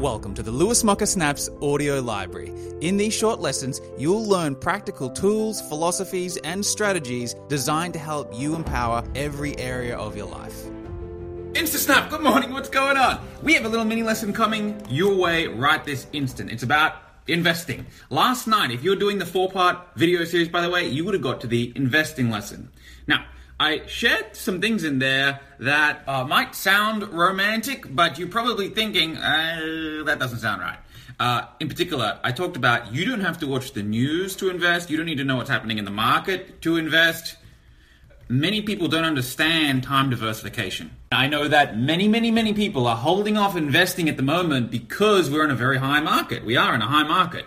Welcome to the Lewis Mocker Snaps audio library. In these short lessons, you'll learn practical tools, philosophies, and strategies designed to help you empower every area of your life. InstaSnap, good morning, what's going on? We have a little mini lesson coming your way right this instant. It's about investing. Last night, if you're doing the four part video series, by the way, you would have got to the investing lesson. Now, I shared some things in there that uh, might sound romantic, but you're probably thinking, uh, that doesn't sound right. Uh, in particular, I talked about you don't have to watch the news to invest, you don't need to know what's happening in the market to invest. Many people don't understand time diversification. I know that many, many, many people are holding off investing at the moment because we're in a very high market. We are in a high market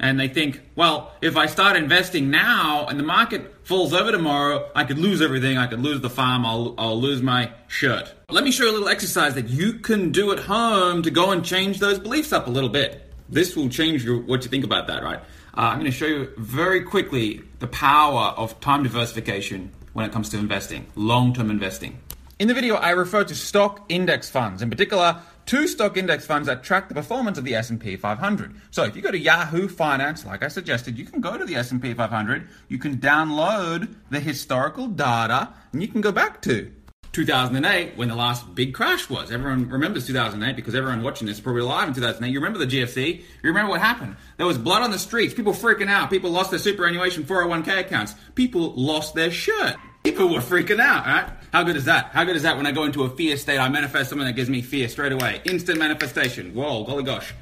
and they think, well, if I start investing now and the market falls over tomorrow, I could lose everything. I could lose the farm. I'll, I'll lose my shirt. Let me show you a little exercise that you can do at home to go and change those beliefs up a little bit. This will change your, what you think about that, right? Uh, I'm going to show you very quickly the power of time diversification when it comes to investing, long term investing. In the video, I refer to stock index funds, in particular, two stock index funds that track the performance of the S&P 500. So if you go to Yahoo Finance, like I suggested, you can go to the S&P 500, you can download the historical data, and you can go back to 2008 when the last big crash was. Everyone remembers 2008 because everyone watching this is probably alive in 2008. You remember the GFC? You remember what happened? There was blood on the streets, people freaking out, people lost their superannuation 401k accounts, people lost their shirt. People were freaking out, right? How good is that? How good is that when I go into a fear state, I manifest something that gives me fear straight away? Instant manifestation. Whoa, golly gosh.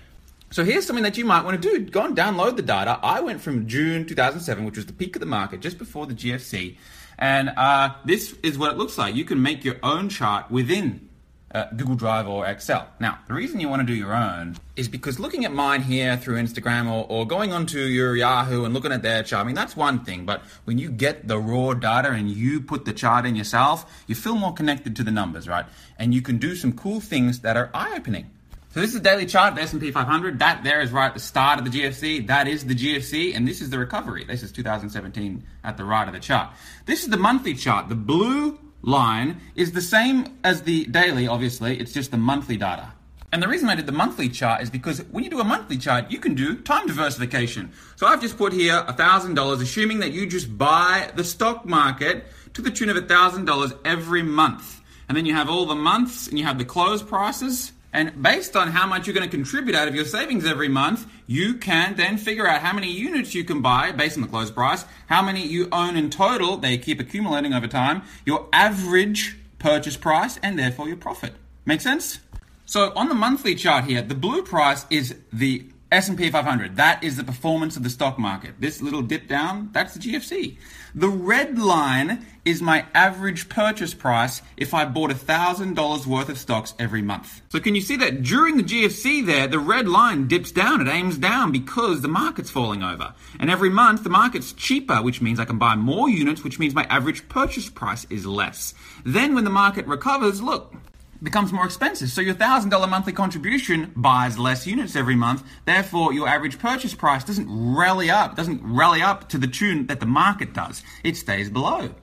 So here's something that you might want to do. Go and download the data. I went from June 2007, which was the peak of the market, just before the GFC. And uh, this is what it looks like. You can make your own chart within uh, Google Drive or Excel. Now, the reason you want to do your own is because looking at mine here through Instagram or, or going onto your Yahoo and looking at their chart, I mean, that's one thing, but when you get the raw data and you put the chart in yourself, you feel more connected to the numbers, right? And you can do some cool things that are eye opening. So this is the daily chart, the S&P 500. That there is right at the start of the GFC. That is the GFC, and this is the recovery. This is 2017 at the right of the chart. This is the monthly chart. The blue line is the same as the daily, obviously, it's just the monthly data. And the reason I did the monthly chart is because when you do a monthly chart, you can do time diversification. So I've just put here $1,000, assuming that you just buy the stock market to the tune of $1,000 every month. And then you have all the months and you have the close prices and based on how much you're going to contribute out of your savings every month, you can then figure out how many units you can buy based on the close price, how many you own in total, they keep accumulating over time, your average purchase price, and therefore your profit. Make sense? So on the monthly chart here, the blue price is the S&P 500. That is the performance of the stock market. This little dip down, that's the GFC. The red line is my average purchase price if I bought $1,000 worth of stocks every month. So can you see that during the GFC there, the red line dips down, it aims down because the market's falling over. And every month the market's cheaper, which means I can buy more units, which means my average purchase price is less. Then when the market recovers, look, becomes more expensive. So your $1,000 monthly contribution buys less units every month. Therefore, your average purchase price doesn't rally up, doesn't rally up to the tune that the market does. It stays below.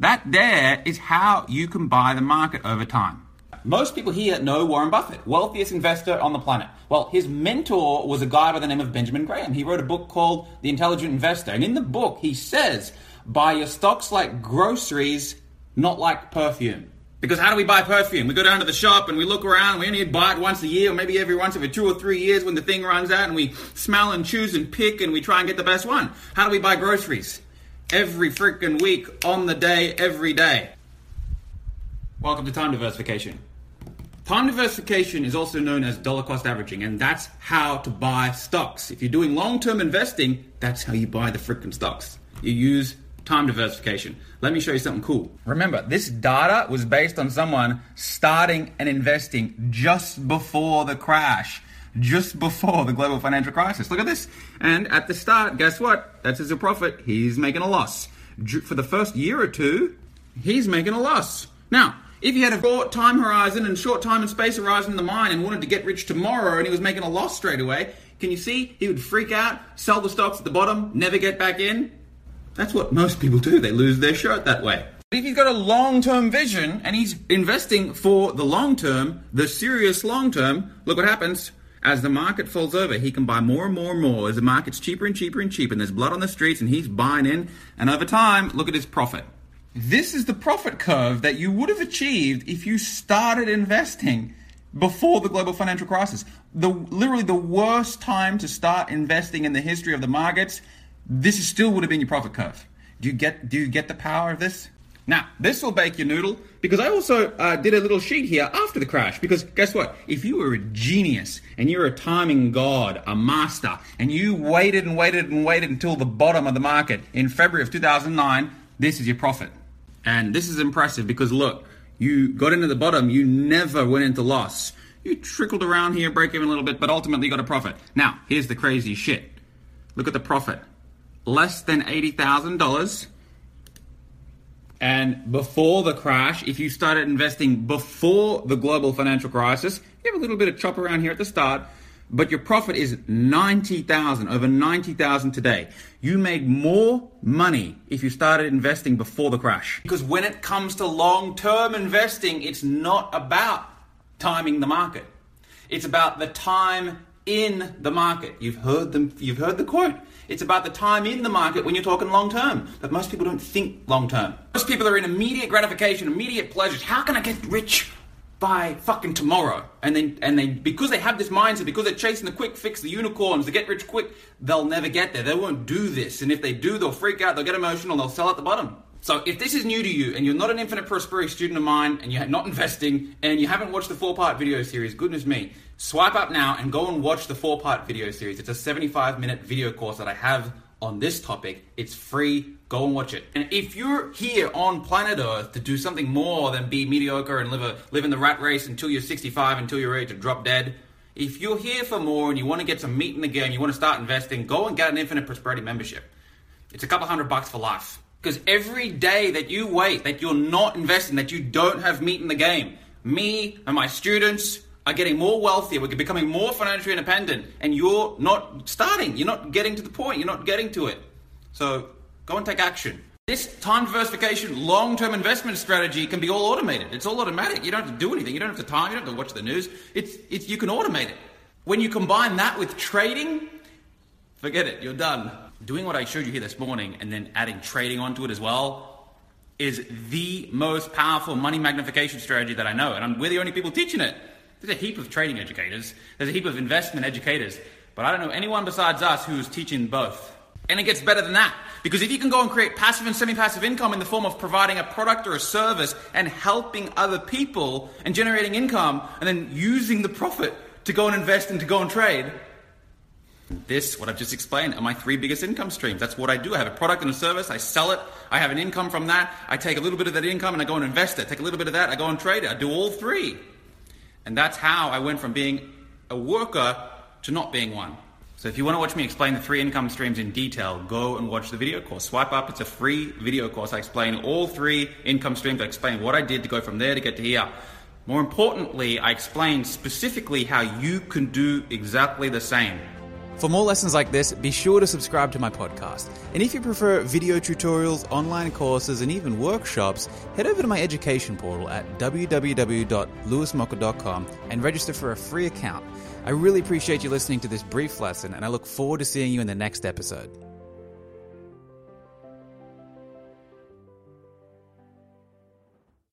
That there is how you can buy the market over time. Most people here know Warren Buffett, wealthiest investor on the planet. Well, his mentor was a guy by the name of Benjamin Graham. He wrote a book called The Intelligent Investor. And in the book, he says, buy your stocks like groceries, not like perfume. Because how do we buy perfume? We go down to the shop and we look around. We only buy it once a year, or maybe every once every two or three years when the thing runs out, and we smell and choose and pick and we try and get the best one. How do we buy groceries? Every freaking week, on the day, every day. Welcome to time diversification. Time diversification is also known as dollar cost averaging, and that's how to buy stocks. If you're doing long term investing, that's how you buy the freaking stocks. You use time diversification. Let me show you something cool. Remember, this data was based on someone starting and investing just before the crash, just before the global financial crisis. Look at this. And at the start, guess what? That's his profit. He's making a loss. For the first year or two, he's making a loss. Now, if he had a short time horizon and short time and space horizon in the mind and wanted to get rich tomorrow and he was making a loss straight away, can you see? He would freak out, sell the stocks at the bottom, never get back in. That's what most people do. They lose their shirt that way. But if he's got a long term vision and he's investing for the long term, the serious long term, look what happens. as the market falls over, he can buy more and more and more as the market's cheaper and cheaper and cheaper, and there's blood on the streets, and he's buying in. And over time, look at his profit. This is the profit curve that you would have achieved if you started investing before the global financial crisis. The literally the worst time to start investing in the history of the markets. This is still would have been your profit curve. Do you get do you get the power of this? Now, this will bake your noodle because I also uh, did a little sheet here after the crash. Because guess what? If you were a genius and you're a timing god, a master, and you waited and waited and waited until the bottom of the market in February of 2009, this is your profit. And this is impressive because look, you got into the bottom, you never went into loss. You trickled around here, break even a little bit, but ultimately you got a profit. Now, here's the crazy shit. Look at the profit. Less than $80,000 and before the crash, if you started investing before the global financial crisis, you have a little bit of chop around here at the start, but your profit is 90,000, over 90,000 today. You made more money if you started investing before the crash. Because when it comes to long-term investing, it's not about timing the market. It's about the time in the market. You've heard them you've heard the quote. It's about the time in the market when you're talking long term. But most people don't think long term. Most people are in immediate gratification, immediate pleasures. How can I get rich by fucking tomorrow? And then and they because they have this mindset, because they're chasing the quick fix, the unicorns, the get rich quick, they'll never get there. They won't do this. And if they do, they'll freak out, they'll get emotional, they'll sell at the bottom. So if this is new to you and you're not an infinite prosperity student of mine and you're not investing and you haven't watched the four part video series, goodness me, swipe up now and go and watch the four part video series. It's a 75 minute video course that I have on this topic. It's free. Go and watch it. And if you're here on planet Earth to do something more than be mediocre and live, a, live in the rat race until you're 65, until you're ready to drop dead, if you're here for more and you want to get some meat in the game, you want to start investing, go and get an infinite prosperity membership. It's a couple hundred bucks for life. Because every day that you wait, that you're not investing, that you don't have meat in the game, me and my students are getting more wealthier, we're becoming more financially independent, and you're not starting, you're not getting to the point, you're not getting to it. So go and take action. This time diversification long term investment strategy can be all automated. It's all automatic. You don't have to do anything. You don't have to time, you don't have to watch the news. It's, it's, you can automate it. When you combine that with trading, forget it, you're done doing what I showed you here this morning and then adding trading onto it as well is the most powerful money magnification strategy that I know. And I'm, we're the only people teaching it. There's a heap of trading educators, there's a heap of investment educators, but I don't know anyone besides us who's teaching both. And it gets better than that. Because if you can go and create passive and semi passive income in the form of providing a product or a service and helping other people and generating income and then using the profit to go and invest and to go and trade, this, what I've just explained, are my three biggest income streams. That's what I do. I have a product and a service, I sell it, I have an income from that, I take a little bit of that income and I go and invest it. Take a little bit of that, I go and trade it. I do all three. And that's how I went from being a worker to not being one. So if you want to watch me explain the three income streams in detail, go and watch the video course. Swipe up, it's a free video course. I explain all three income streams. I explain what I did to go from there to get to here. More importantly, I explain specifically how you can do exactly the same. For more lessons like this, be sure to subscribe to my podcast. And if you prefer video tutorials, online courses, and even workshops, head over to my education portal at www.lewismocker.com and register for a free account. I really appreciate you listening to this brief lesson, and I look forward to seeing you in the next episode.